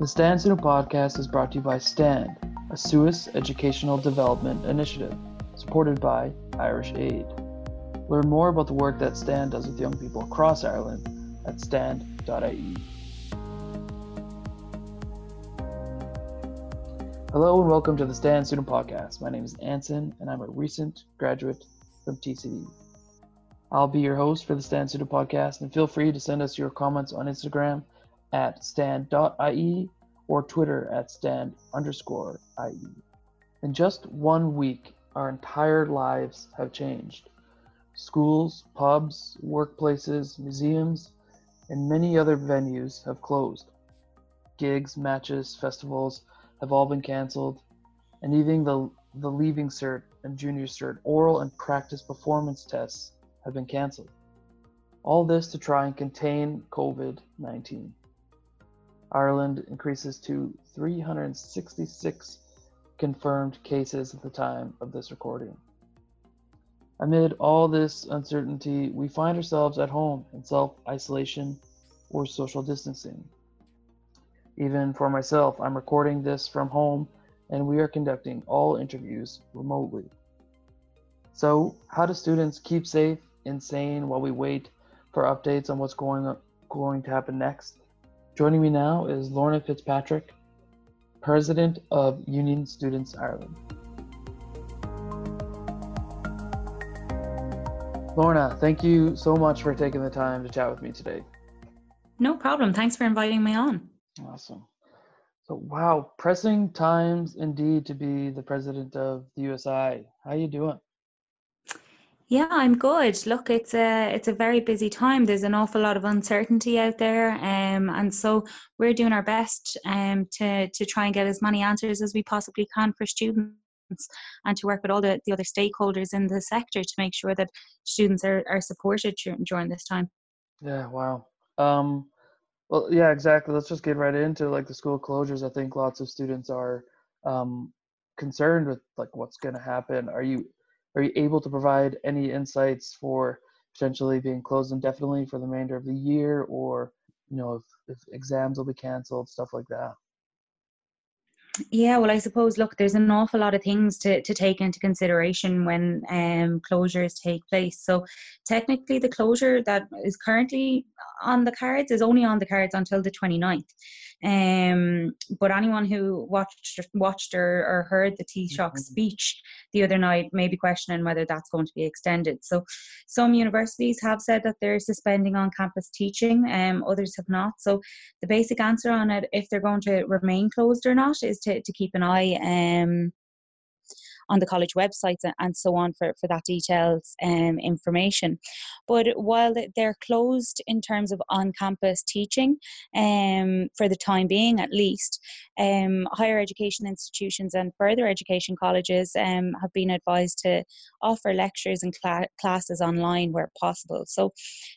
The Stand Student Podcast is brought to you by STAND, a SUAS educational development initiative supported by Irish Aid. Learn more about the work that STAND does with young people across Ireland at stand.ie. Hello and welcome to the Stand Student Podcast. My name is Anson and I'm a recent graduate from TCD. I'll be your host for the Stand Student Podcast and feel free to send us your comments on Instagram at stand.ie or Twitter at stand underscore ie. In just one week, our entire lives have changed. Schools, pubs, workplaces, museums, and many other venues have closed. Gigs, matches, festivals have all been canceled, and even the, the Leaving Cert and Junior Cert oral and practice performance tests have been canceled. All this to try and contain COVID 19. Ireland increases to 366 confirmed cases at the time of this recording. Amid all this uncertainty, we find ourselves at home in self isolation or social distancing. Even for myself, I'm recording this from home and we are conducting all interviews remotely. So, how do students keep safe and sane while we wait for updates on what's going, going to happen next? Joining me now is Lorna Fitzpatrick, President of Union Students Ireland. Lorna, thank you so much for taking the time to chat with me today. No problem. Thanks for inviting me on. Awesome. So, wow, pressing times indeed to be the president of the USI. How you doing? Yeah, I'm good. Look, it's a it's a very busy time. There's an awful lot of uncertainty out there, um, and so we're doing our best um, to to try and get as many answers as we possibly can for students, and to work with all the, the other stakeholders in the sector to make sure that students are, are supported during, this time. Yeah. Wow. Um, well, yeah, exactly. Let's just get right into like the school closures. I think lots of students are um, concerned with like what's going to happen. Are you are you able to provide any insights for potentially being closed indefinitely for the remainder of the year or you know if, if exams will be canceled stuff like that yeah, well, I suppose, look, there's an awful lot of things to, to take into consideration when um, closures take place. So, technically, the closure that is currently on the cards is only on the cards until the 29th. Um, but anyone who watched watched or, or heard the Taoiseach mm-hmm. speech the other night may be questioning whether that's going to be extended. So, some universities have said that they're suspending on campus teaching, um, others have not. So, the basic answer on it, if they're going to remain closed or not, is to, to keep an eye um, on the college websites and so on for, for that details um, information. But while they're closed in terms of on campus teaching, um, for the time being at least, um, higher education institutions and further education colleges um, have been advised to offer lectures and cl- classes online where possible. So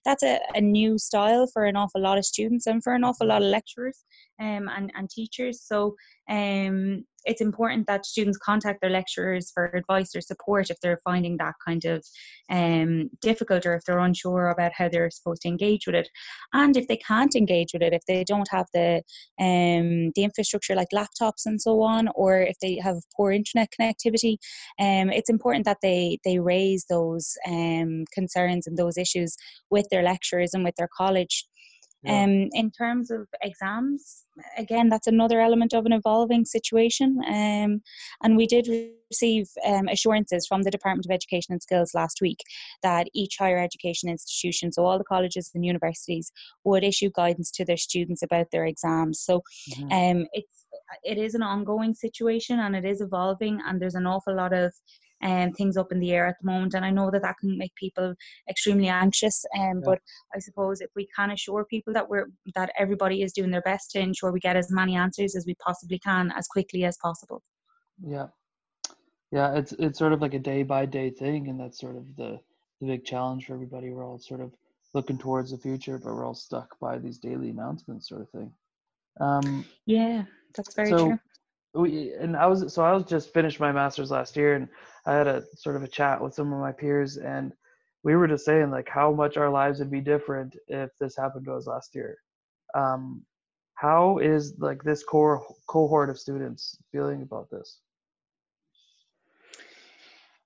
that's a, a new style for an awful lot of students and for an awful lot of lecturers um, and, and teachers. So um, it's important that students contact their lecturers for advice or support if they're finding that kind of um, difficult or if they're unsure about how they're supposed to engage with it. And if they can't engage with it, if they don't have the um, the infrastructure like laptops and so on, or if they have poor internet connectivity, um, it's important that they they raise those um, concerns and those issues with their lecturers and with their college. Yeah. Um, in terms of exams, again, that's another element of an evolving situation. Um, and we did receive um, assurances from the Department of Education and Skills last week that each higher education institution, so all the colleges and universities, would issue guidance to their students about their exams. So mm-hmm. um, it's it is an ongoing situation and it is evolving, and there's an awful lot of um, things up in the air at the moment. And I know that that can make people extremely anxious. Um, yeah. But I suppose if we can assure people that we're that everybody is doing their best to ensure we get as many answers as we possibly can as quickly as possible. Yeah, yeah. It's it's sort of like a day by day thing, and that's sort of the the big challenge for everybody. We're all sort of looking towards the future, but we're all stuck by these daily announcements, sort of thing. Um, yeah, that's very so, true we and I was so I was just finished my master's last year and I had a sort of a chat with some of my peers and we were just saying like how much our lives would be different if this happened to us last year. Um, how is like this core cohort of students feeling about this?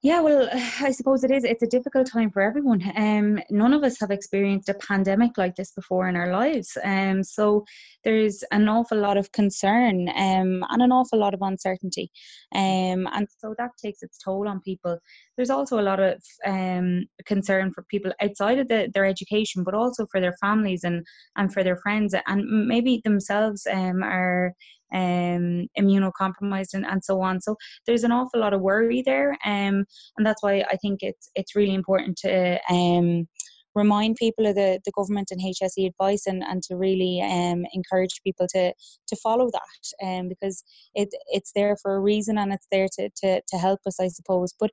Yeah, well, I suppose it is. It's a difficult time for everyone. Um, none of us have experienced a pandemic like this before in our lives. Um, so there's an awful lot of concern um, and an awful lot of uncertainty. Um, and so that takes its toll on people. There's also a lot of um, concern for people outside of the, their education, but also for their families and, and for their friends, and maybe themselves um, are um, immunocompromised and, and so on. So there's an awful lot of worry there, um, and that's why I think it's it's really important to um, remind people of the, the government and HSE advice and, and to really um, encourage people to to follow that um, because it it's there for a reason and it's there to, to, to help us I suppose but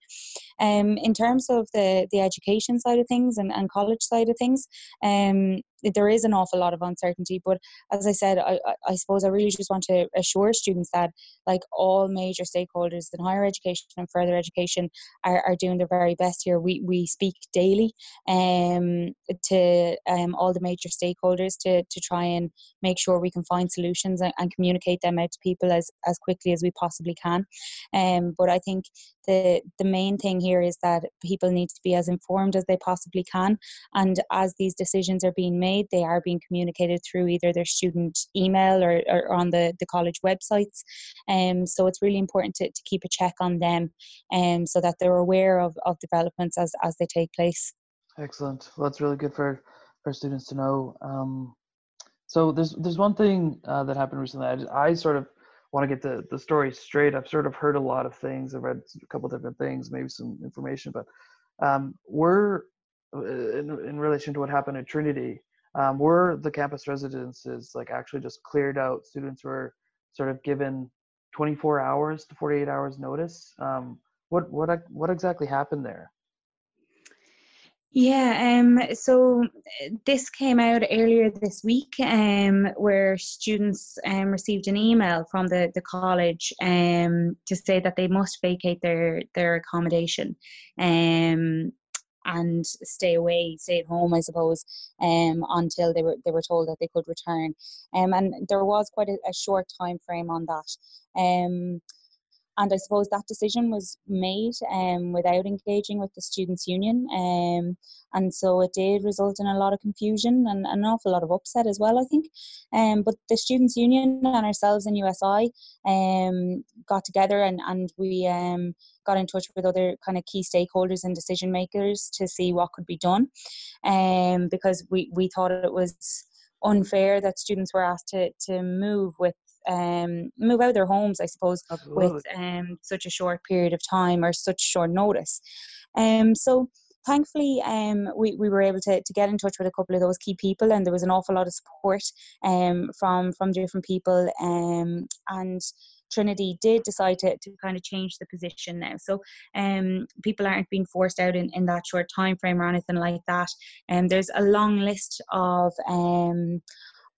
um, in terms of the the education side of things and, and college side of things um, there is an awful lot of uncertainty but as i said I, I suppose i really just want to assure students that like all major stakeholders in higher education and further education are, are doing their very best here. We, we speak daily um, to um, all the major stakeholders to, to try and make sure we can find solutions and, and communicate them out to people as, as quickly as we possibly can. Um, but i think the the main thing here is that people need to be as informed as they possibly can. And as these decisions are being made they are being communicated through either their student email or, or on the, the college websites. Um, so it's really important to, to keep a check on them um, so that they're aware of, of developments as, as they take place. Excellent. Well that's really good for for students to know. Um, so there's there's one thing uh, that happened recently. I, I sort of want to get the, the story straight. I've sort of heard a lot of things. I've read a couple different things, maybe some information, but um, we're uh, in, in relation to what happened at Trinity. Um, were the campus residences like actually just cleared out? Students were sort of given 24 hours to 48 hours notice. Um, what what what exactly happened there? Yeah, um, so this came out earlier this week, um, where students um, received an email from the, the college um, to say that they must vacate their their accommodation, um, and stay away, stay at home, I suppose, um, until they were they were told that they could return, um, and there was quite a, a short time frame on that, um and I suppose that decision was made um, without engaging with the students' union, um, and so it did result in a lot of confusion and an awful lot of upset as well. I think, um, but the students' union and ourselves in USI um, got together and and we um, got in touch with other kind of key stakeholders and decision makers to see what could be done, um, because we we thought it was unfair that students were asked to to move with um, move out of their homes, I suppose, Absolutely. with um, such a short period of time or such short notice. Um, so thankfully, um, we, we were able to, to get in touch with a couple of those key people, and there was an awful lot of support um, from from different people. Um, and Trinity did decide to, to kind of change the position now. So um, people aren't being forced out in, in that short time frame or anything like that. And um, there's a long list of um,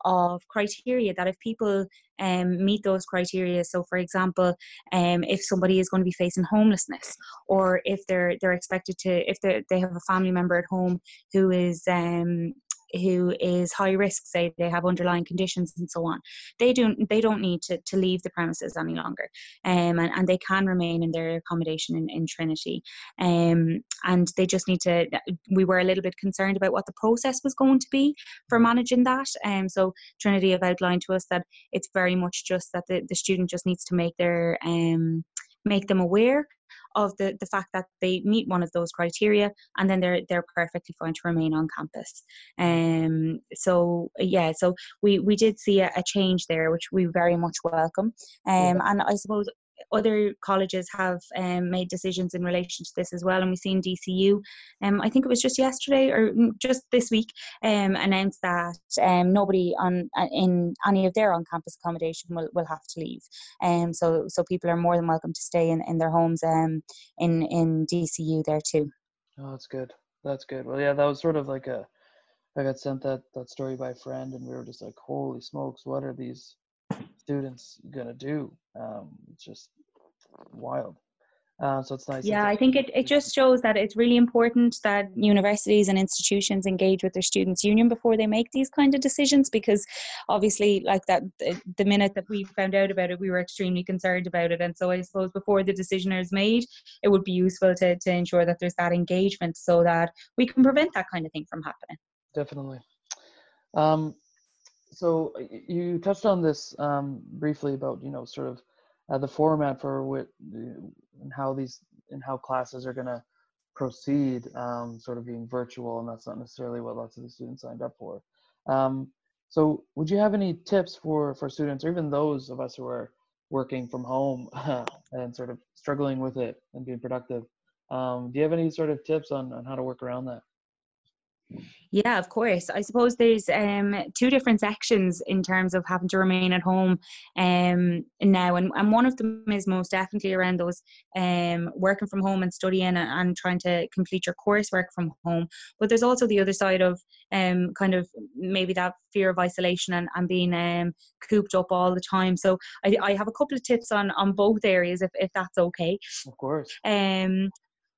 of criteria that if people um, meet those criteria. So for example um, if somebody is going to be facing homelessness or if they're they're expected to if they have a family member at home who is um, who is high risk, say they have underlying conditions and so on, they don't they don't need to, to leave the premises any longer, um, and, and they can remain in their accommodation in, in Trinity, um, and they just need to. We were a little bit concerned about what the process was going to be for managing that, um, so Trinity have outlined to us that it's very much just that the, the student just needs to make their um make them aware of the, the fact that they meet one of those criteria and then they're they're perfectly fine to remain on campus. Um so yeah, so we, we did see a, a change there which we very much welcome. Um yeah. and I suppose other colleges have um, made decisions in relation to this as well, and we've seen DCU. Um, I think it was just yesterday or mm, just this week um, announced that um, nobody on uh, in any of their on-campus accommodation will, will have to leave. Um, so so people are more than welcome to stay in, in their homes um, in in DCU there too. Oh, that's good. That's good. Well, yeah, that was sort of like a. I got sent that that story by a friend, and we were just like, "Holy smokes! What are these students gonna do?" Um, it's just wild. Uh, so it's nice. Yeah, I think it, it just shows that it's really important that universities and institutions engage with their students' union before they make these kind of decisions because obviously, like that, the, minute that we found out about it, we were extremely concerned about it. And so I suppose before the decision is made, it would be useful to, to ensure that there's that engagement so that we can prevent that kind of thing from happening. Definitely. Um, so you touched on this um, briefly about, you know, sort of uh, the format for what and how these and how classes are going to proceed um, sort of being virtual and that's not necessarily what lots of the students signed up for. Um, so would you have any tips for for students or even those of us who are working from home and sort of struggling with it and being productive? Um, do you have any sort of tips on, on how to work around that yeah, of course. I suppose there's um, two different sections in terms of having to remain at home um, now, and, and one of them is most definitely around those um, working from home and studying and, and trying to complete your coursework from home. But there's also the other side of um, kind of maybe that fear of isolation and, and being um, cooped up all the time. So I, I have a couple of tips on on both areas, if, if that's okay. Of course. Um,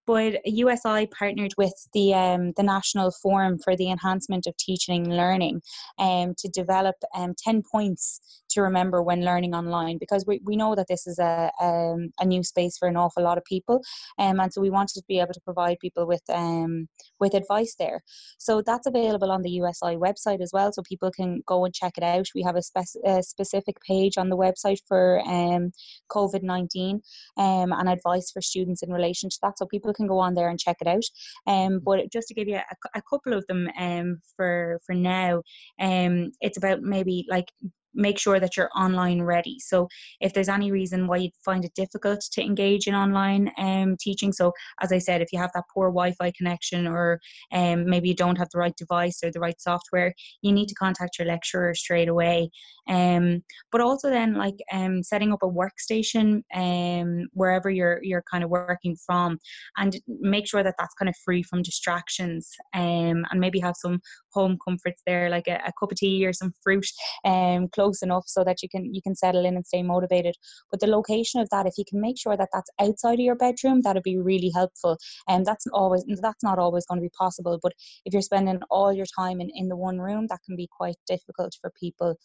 but USI partnered with the um, the National Forum for the Enhancement of Teaching and Learning um, to develop um, 10 points to remember when learning online because we, we know that this is a, um, a new space for an awful lot of people um, and so we wanted to be able to provide people with um, with advice there. So that's available on the USI website as well so people can go and check it out. We have a, spec- a specific page on the website for um, COVID-19 um, and advice for students in relation to that so people can go on there and check it out. Um, but just to give you a, a couple of them um, for for now um, it's about maybe like make sure that you're online ready. So if there's any reason why you find it difficult to engage in online um, teaching, so as I said, if you have that poor Wi-Fi connection or um, maybe you don't have the right device or the right software, you need to contact your lecturer straight away. Um, but also then like um, setting up a workstation um, wherever you're you're kind of working from, and make sure that that's kind of free from distractions, um, and maybe have some home comforts there, like a, a cup of tea or some fruit, um, close enough so that you can you can settle in and stay motivated. But the location of that, if you can make sure that that's outside of your bedroom, that'd be really helpful. And that's always that's not always going to be possible. But if you're spending all your time in, in the one room, that can be quite difficult for people.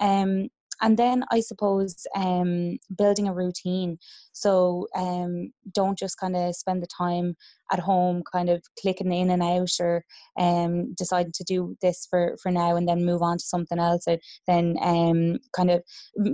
Um, and then I suppose um, building a routine. So um, don't just kind of spend the time at home kind of clicking in and out or um, deciding to do this for, for now and then move on to something else and then um, kind of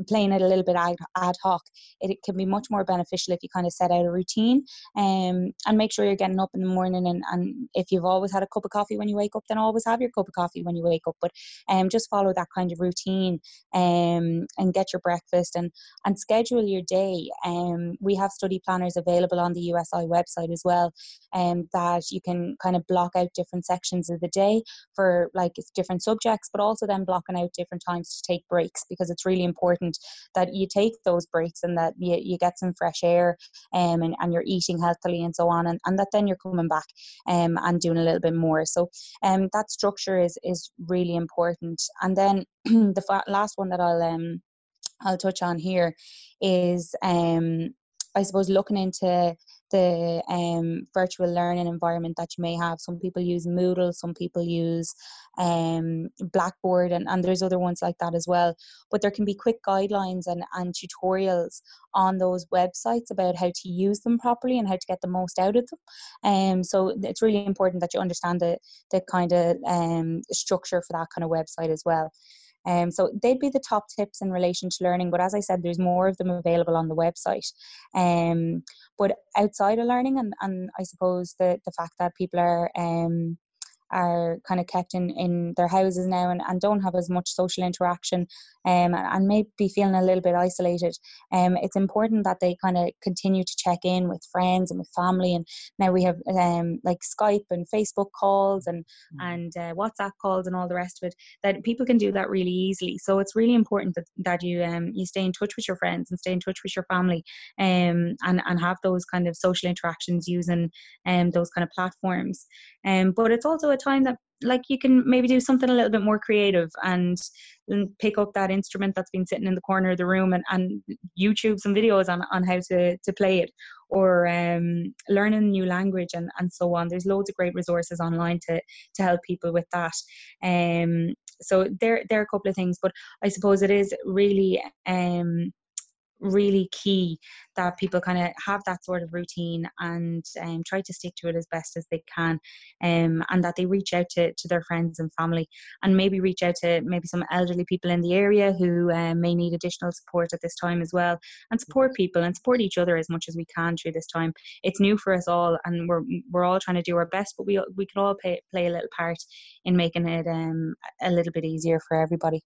playing it a little bit ad, ad hoc. It, it, can be much more beneficial if you kind of set out a routine um, and make sure you're getting up in the morning and, and if you've always had a cup of coffee when you wake up then always have your cup of coffee when you wake up but um, just follow that kind of routine um, and get your breakfast and, and schedule your day. Um, we have study planners available on the USI website as well um, that you can kind of block out different sections of the day for like different subjects, but also then blocking out different times to take breaks because it's really important that you take those breaks and that you, you get some fresh air um, and, and you're eating healthily and so on, and, and that then you're coming back um, and doing a little bit more. So um, that structure is, is really important. And then the fa- last one that I'll um, I'll touch on here is um, I suppose looking into the um, virtual learning environment that you may have. Some people use Moodle, some people use um, Blackboard, and, and there's other ones like that as well. But there can be quick guidelines and, and tutorials on those websites about how to use them properly and how to get the most out of them. Um, so it's really important that you understand the, the kind of um, structure for that kind of website as well. Um, so they'd be the top tips in relation to learning. But as I said, there's more of them available on the website. Um, but outside of learning, and, and I suppose the, the fact that people are um, are kind of kept in, in their houses now and, and don't have as much social interaction um, and may be feeling a little bit isolated. Um, it's important that they kind of continue to check in with friends and with family. And now we have um, like Skype and Facebook calls and, mm. and uh, WhatsApp calls and all the rest of it, that people can do that really easily. So it's really important that, that you, um, you stay in touch with your friends and stay in touch with your family um, and, and have those kind of social interactions using um, those kind of platforms. Um, but it's also a time that like you can maybe do something a little bit more creative and, and pick up that instrument that's been sitting in the corner of the room and, and YouTube some videos on, on how to, to play it or um, learn a new language and, and so on. There's loads of great resources online to, to help people with that. Um, so there, there are a couple of things, but I suppose it is really um, really key that people kind of have that sort of routine and um, try to stick to it as best as they can um, and that they reach out to, to their friends and family and maybe reach out to maybe some elderly people in the area who um, may need additional support at this time as well and support people and support each other as much as we can through this time. It's new for us all and we're, we're all trying to do our best but we, we can all pay, play a little part in making it um, a little bit easier for everybody.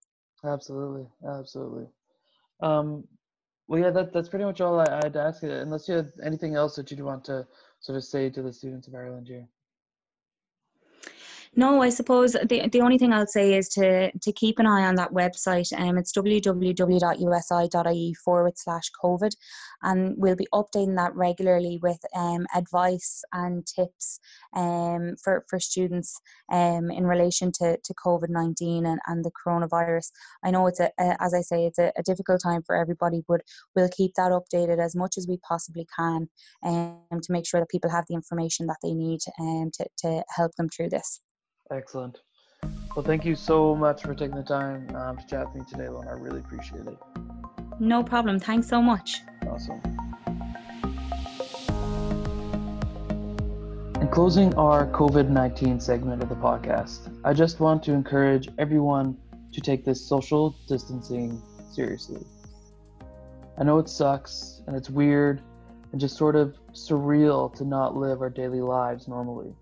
Absolutely absolutely. Um, well, yeah, that, that's pretty much all I, would ask you. Unless you had anything else that you'd want to sort of say to the students of Ireland here. No, I suppose the, the only thing I'll say is to, to keep an eye on that website. Um, it's www.usi.ie forward slash COVID. And we'll be updating that regularly with um, advice and tips um, for, for students um, in relation to, to COVID 19 and, and the coronavirus. I know it's, a, a as I say, it's a, a, difficult time for everybody, but we'll keep that updated as much as we possibly can um, to make sure that people have the information that they need um, to, to help them through this. Excellent. Well, thank you so much for taking the time um, to chat with me today, Lorna. I really appreciate it. No problem. Thanks so much. Awesome. In closing our COVID 19 segment of the podcast, I just want to encourage everyone to take this social distancing seriously. I know it sucks and it's weird and just sort of surreal to not live our daily lives normally.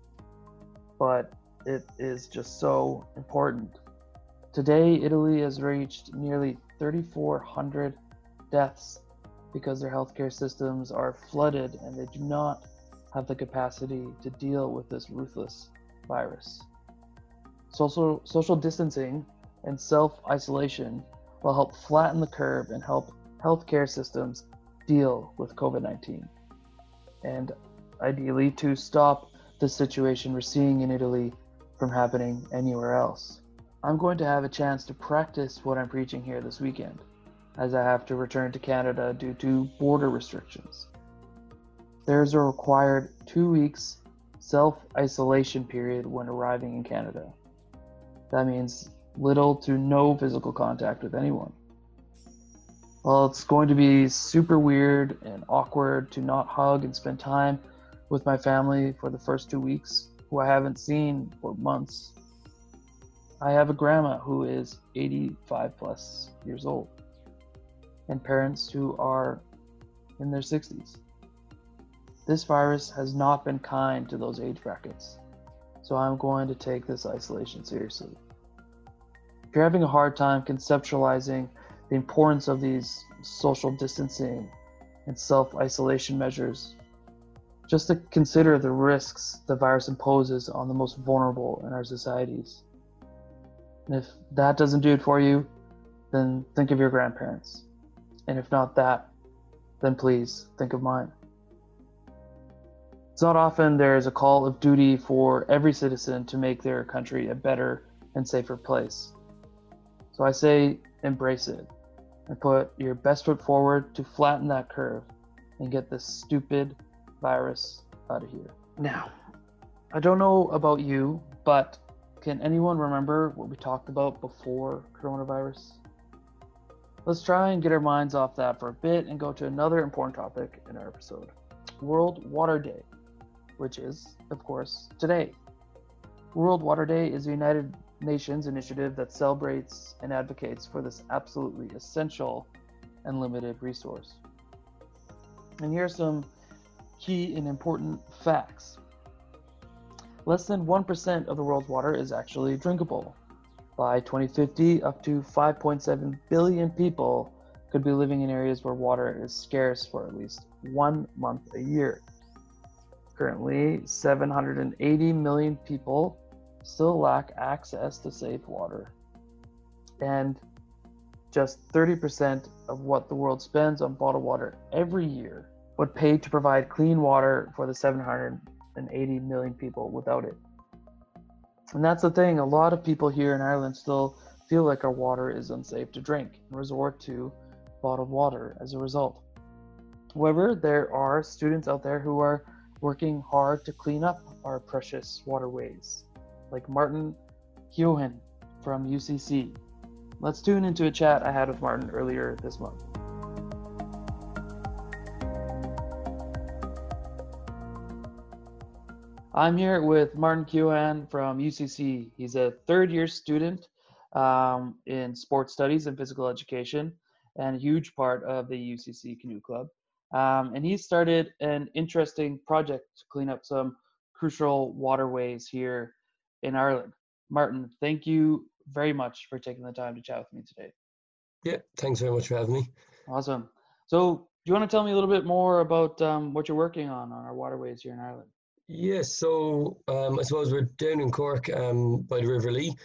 But it is just so important. Today, Italy has reached nearly 3,400 deaths because their healthcare systems are flooded and they do not have the capacity to deal with this ruthless virus. Social, social distancing and self isolation will help flatten the curve and help healthcare systems deal with COVID 19. And ideally, to stop the situation we're seeing in Italy from happening anywhere else. I'm going to have a chance to practice what I'm preaching here this weekend, as I have to return to Canada due to border restrictions. There's a required two weeks self isolation period when arriving in Canada. That means little to no physical contact with anyone. Well, it's going to be super weird and awkward to not hug and spend time with my family for the first two weeks who I haven't seen for months. I have a grandma who is 85 plus years old and parents who are in their 60s. This virus has not been kind to those age brackets, so I'm going to take this isolation seriously. If you're having a hard time conceptualizing the importance of these social distancing and self isolation measures, just to consider the risks the virus imposes on the most vulnerable in our societies. And if that doesn't do it for you, then think of your grandparents. And if not that, then please think of mine. It's not often there is a call of duty for every citizen to make their country a better and safer place. So I say embrace it and put your best foot forward to flatten that curve and get this stupid virus out of here. Now, I don't know about you, but can anyone remember what we talked about before coronavirus? Let's try and get our minds off that for a bit and go to another important topic in our episode World Water Day, which is, of course, today. World Water Day is a United Nations initiative that celebrates and advocates for this absolutely essential and limited resource. And here are some key and important facts. Less than 1% of the world's water is actually drinkable. By 2050, up to 5.7 billion people could be living in areas where water is scarce for at least one month a year. Currently, 780 million people still lack access to safe water. And just 30% of what the world spends on bottled water every year would pay to provide clean water for the 780 million people without it. And that's the thing. A lot of people here in Ireland still feel like our water is unsafe to drink and resort to bottled water as a result. However, there are students out there who are working hard to clean up our precious waterways, like Martin Keohan from UCC. Let's tune into a chat I had with Martin earlier this month. I'm here with Martin Keohan from UCC. He's a third year student um, in sports studies and physical education and a huge part of the UCC Canoe Club. Um, and he started an interesting project to clean up some crucial waterways here in Ireland. Martin, thank you very much for taking the time to chat with me today. Yeah, thanks very much for having me. Awesome. So, do you want to tell me a little bit more about um, what you're working on on our waterways here in Ireland? Yes, so um, I suppose we're down in Cork um, by the River Lee,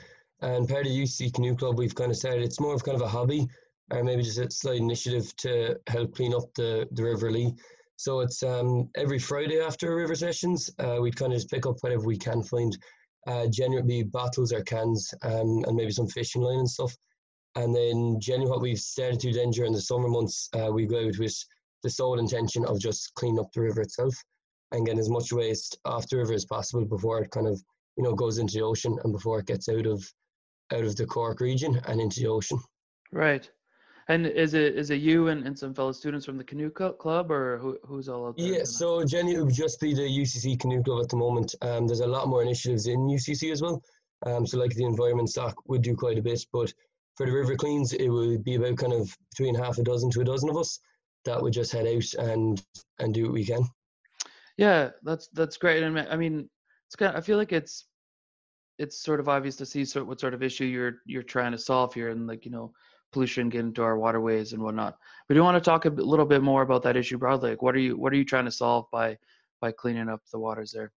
and part of UC Canoe Club, we've kind of started. It's more of kind of a hobby, or maybe just a slight initiative to help clean up the, the River Lee. So it's um, every Friday after river sessions, uh, we'd kind of just pick up whatever we can find, uh, generally bottles or cans, um, and maybe some fishing line and stuff. And then generally what we've started to do then during the summer months, uh, we go out with the sole intention of just cleaning up the river itself and getting as much waste off the river as possible before it kind of you know goes into the ocean and before it gets out of out of the Cork region and into the ocean. Right. And is it is it you and, and some fellow students from the canoe club or who, who's all out there? Yeah, so Jenny it would just be the UCC canoe club at the moment. Um, there's a lot more initiatives in UCC as well. Um, so like the environment stock would do quite a bit, but for the river cleans, it would be about kind of between half a dozen to a dozen of us that would just head out and and do what we can. Yeah, that's that's great. And I mean, it's kind. Of, I feel like it's it's sort of obvious to see sort what sort of issue you're you're trying to solve here, and like you know, pollution getting into our waterways and whatnot. But do you want to talk a little bit more about that issue broadly? Like, what are you what are you trying to solve by by cleaning up the waters there?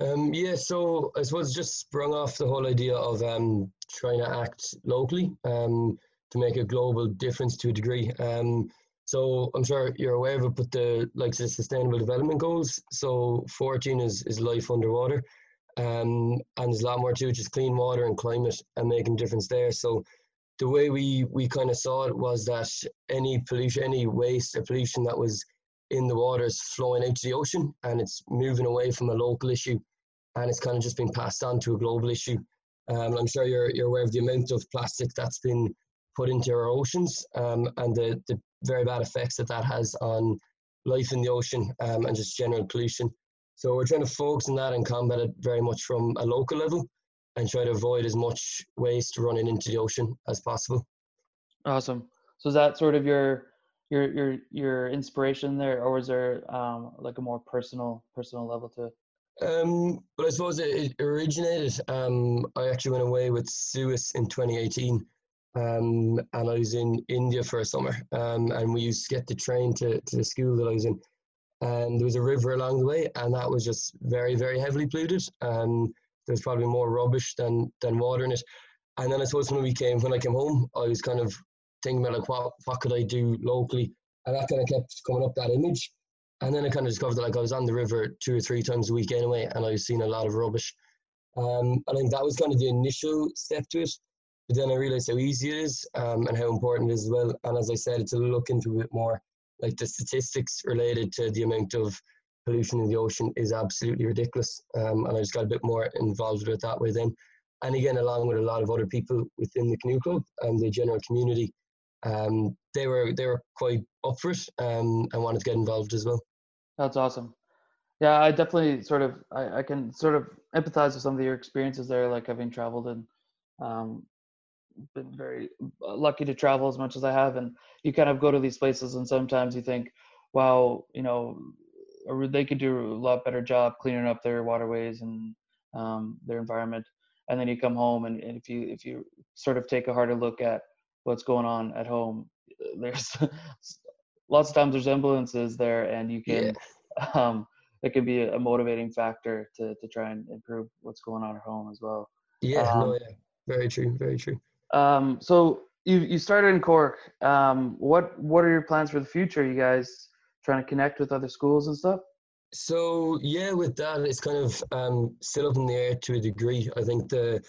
Um, yeah, so I suppose just sprung off the whole idea of um, trying to act locally um, to make a global difference to a degree. Um, so I'm sure you're aware of it, but the like the Sustainable Development Goals. So 14 is is life underwater, um, and there's a lot more to it, just clean water and climate and making difference there. So the way we we kind of saw it was that any pollution, any waste or pollution that was in the water is flowing into the ocean, and it's moving away from a local issue, and it's kind of just been passed on to a global issue. Um, I'm sure you're you're aware of the amount of plastic that's been put into our oceans um, and the, the very bad effects that that has on life in the ocean um, and just general pollution. So we're trying to focus on that and combat it very much from a local level and try to avoid as much waste running into the ocean as possible. Awesome. So is that sort of your your your your inspiration there, or was there um, like a more personal personal level to it? Um, but I suppose it, it originated. Um, I actually went away with Suas in 2018 um, and I was in India for a summer, um, and we used to get the train to, to the school that I was in, and there was a river along the way, and that was just very, very heavily polluted. and there was probably more rubbish than than water in it. And then I suppose when we came, when I came home, I was kind of thinking about like what what could I do locally, and that kind of kept coming up that image. And then I kind of discovered that like I was on the river two or three times a week anyway, and I was seeing a lot of rubbish. Um, I think that was kind of the initial step to it. But then I realized how easy it is um, and how important it is as well. And as I said, to look into a bit more, like the statistics related to the amount of pollution in the ocean is absolutely ridiculous. Um, and I just got a bit more involved with that way then. And again, along with a lot of other people within the canoe club and the general community, um, they were they were quite up for it um, and wanted to get involved as well. That's awesome. Yeah, I definitely sort of I, I can sort of empathize with some of your experiences there, like having traveled and um, been very uh, lucky to travel as much as I have, and you kind of go to these places, and sometimes you think, wow, you know, they could do a lot better job cleaning up their waterways and um, their environment, and then you come home, and, and if you if you sort of take a harder look at what's going on at home, there's lots of times resemblances there, and you can. Yeah. Um, it can be a motivating factor to, to try and improve what's going on at home as well. Yeah, um, no, yeah, very true, very true. Um, so you you started in Cork. Um, what what are your plans for the future? You guys trying to connect with other schools and stuff? So yeah, with that, it's kind of um, still up in the air to a degree. I think the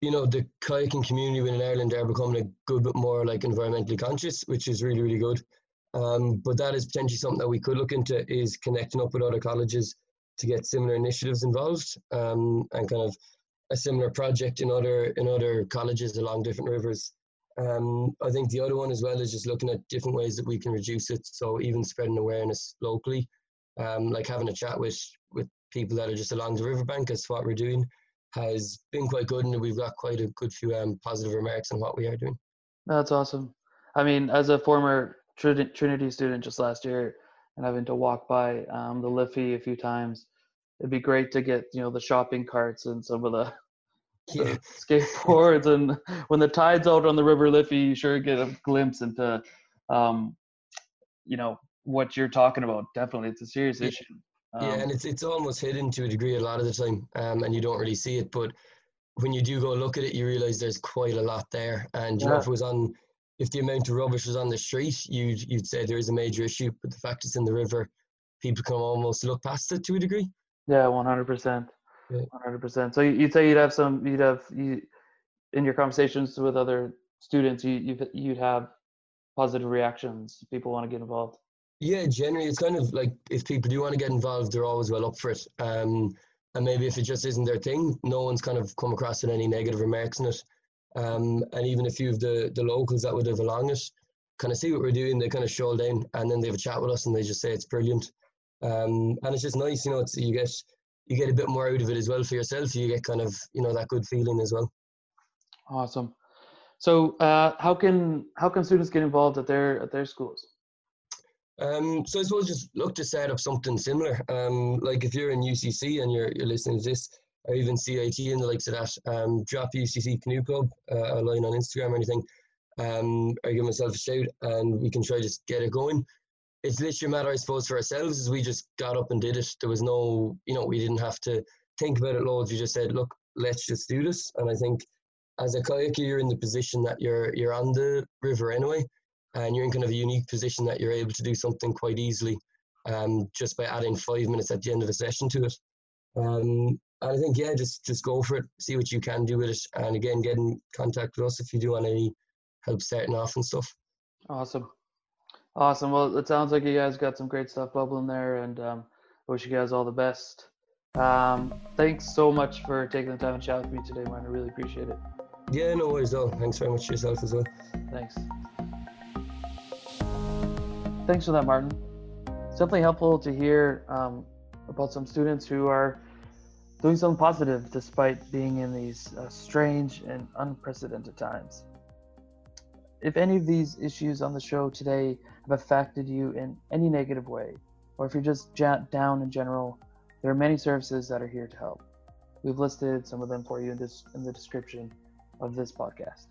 you know the kayaking community within Ireland are becoming a good bit more like environmentally conscious, which is really really good. Um, but that is potentially something that we could look into is connecting up with other colleges to get similar initiatives involved um, and kind of a similar project in other in other colleges along different rivers. Um, I think the other one as well is just looking at different ways that we can reduce it. So even spreading awareness locally, um, like having a chat with with people that are just along the riverbank as what we're doing has been quite good, and we've got quite a good few um, positive remarks on what we are doing. That's awesome. I mean, as a former Trinity student just last year, and having to walk by um, the Liffey a few times, it'd be great to get you know the shopping carts and some of the, yeah. the skateboards and when the tide's out on the river liffey you sure get a glimpse into um, you know what you're talking about definitely it's a serious yeah. issue um, yeah and it's it's almost hidden to a degree a lot of the time um, and you don't really see it but when you do go look at it you realize there's quite a lot there and you yeah. know if it was on if the amount of rubbish was on the street you'd you'd say there is a major issue but the fact it's in the river people can almost look past it to a degree yeah, one hundred percent, one hundred percent. So you'd say you'd have some, you'd have you in your conversations with other students, you you you'd have positive reactions. People want to get involved. Yeah, generally, it's kind of like if people do want to get involved, they're always well up for it. Um, and maybe if it just isn't their thing, no one's kind of come across with any negative remarks on it. Um, and even a few of the the locals that would have along it kind of see what we're doing, they kind of show down and then they have a chat with us and they just say it's brilliant. Um, and it's just nice, you know, it's, you get you get a bit more out of it as well for yourself. You get kind of you know that good feeling as well. Awesome. So uh, how can how can students get involved at their at their schools? Um, so I suppose just look to set up something similar. Um, like if you're in UCC and you're you're listening to this, or even CIT and the likes of that, um, drop UCC Canoe Club uh, a line on Instagram or anything, um, or give myself a shout, and we can try to get it going it's literally a matter, I suppose, for ourselves is we just got up and did it. There was no, you know, we didn't have to think about it loads. We just said, look, let's just do this. And I think as a kayaker, you're in the position that you're you're on the river anyway, and you're in kind of a unique position that you're able to do something quite easily, um, just by adding five minutes at the end of a session to it. Um, and I think yeah, just just go for it, see what you can do with it, and again, get in contact with us if you do want any help starting off and stuff. Awesome. Awesome. Well, it sounds like you guys got some great stuff bubbling there, and um, I wish you guys all the best. Um, thanks so much for taking the time to chat with me today, man. I really appreciate it. Yeah, no worries, though. Thanks very much yourself as well. Thanks. Thanks for that, Martin. It's definitely helpful to hear um, about some students who are doing something positive despite being in these uh, strange and unprecedented times. If any of these issues on the show today have affected you in any negative way, or if you're just down in general, there are many services that are here to help. We've listed some of them for you in this in the description of this podcast.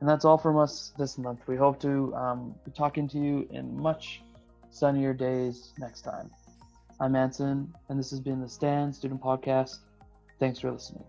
And that's all from us this month. We hope to um, be talking to you in much sunnier days next time. I'm Anson, and this has been the Stand Student Podcast. Thanks for listening.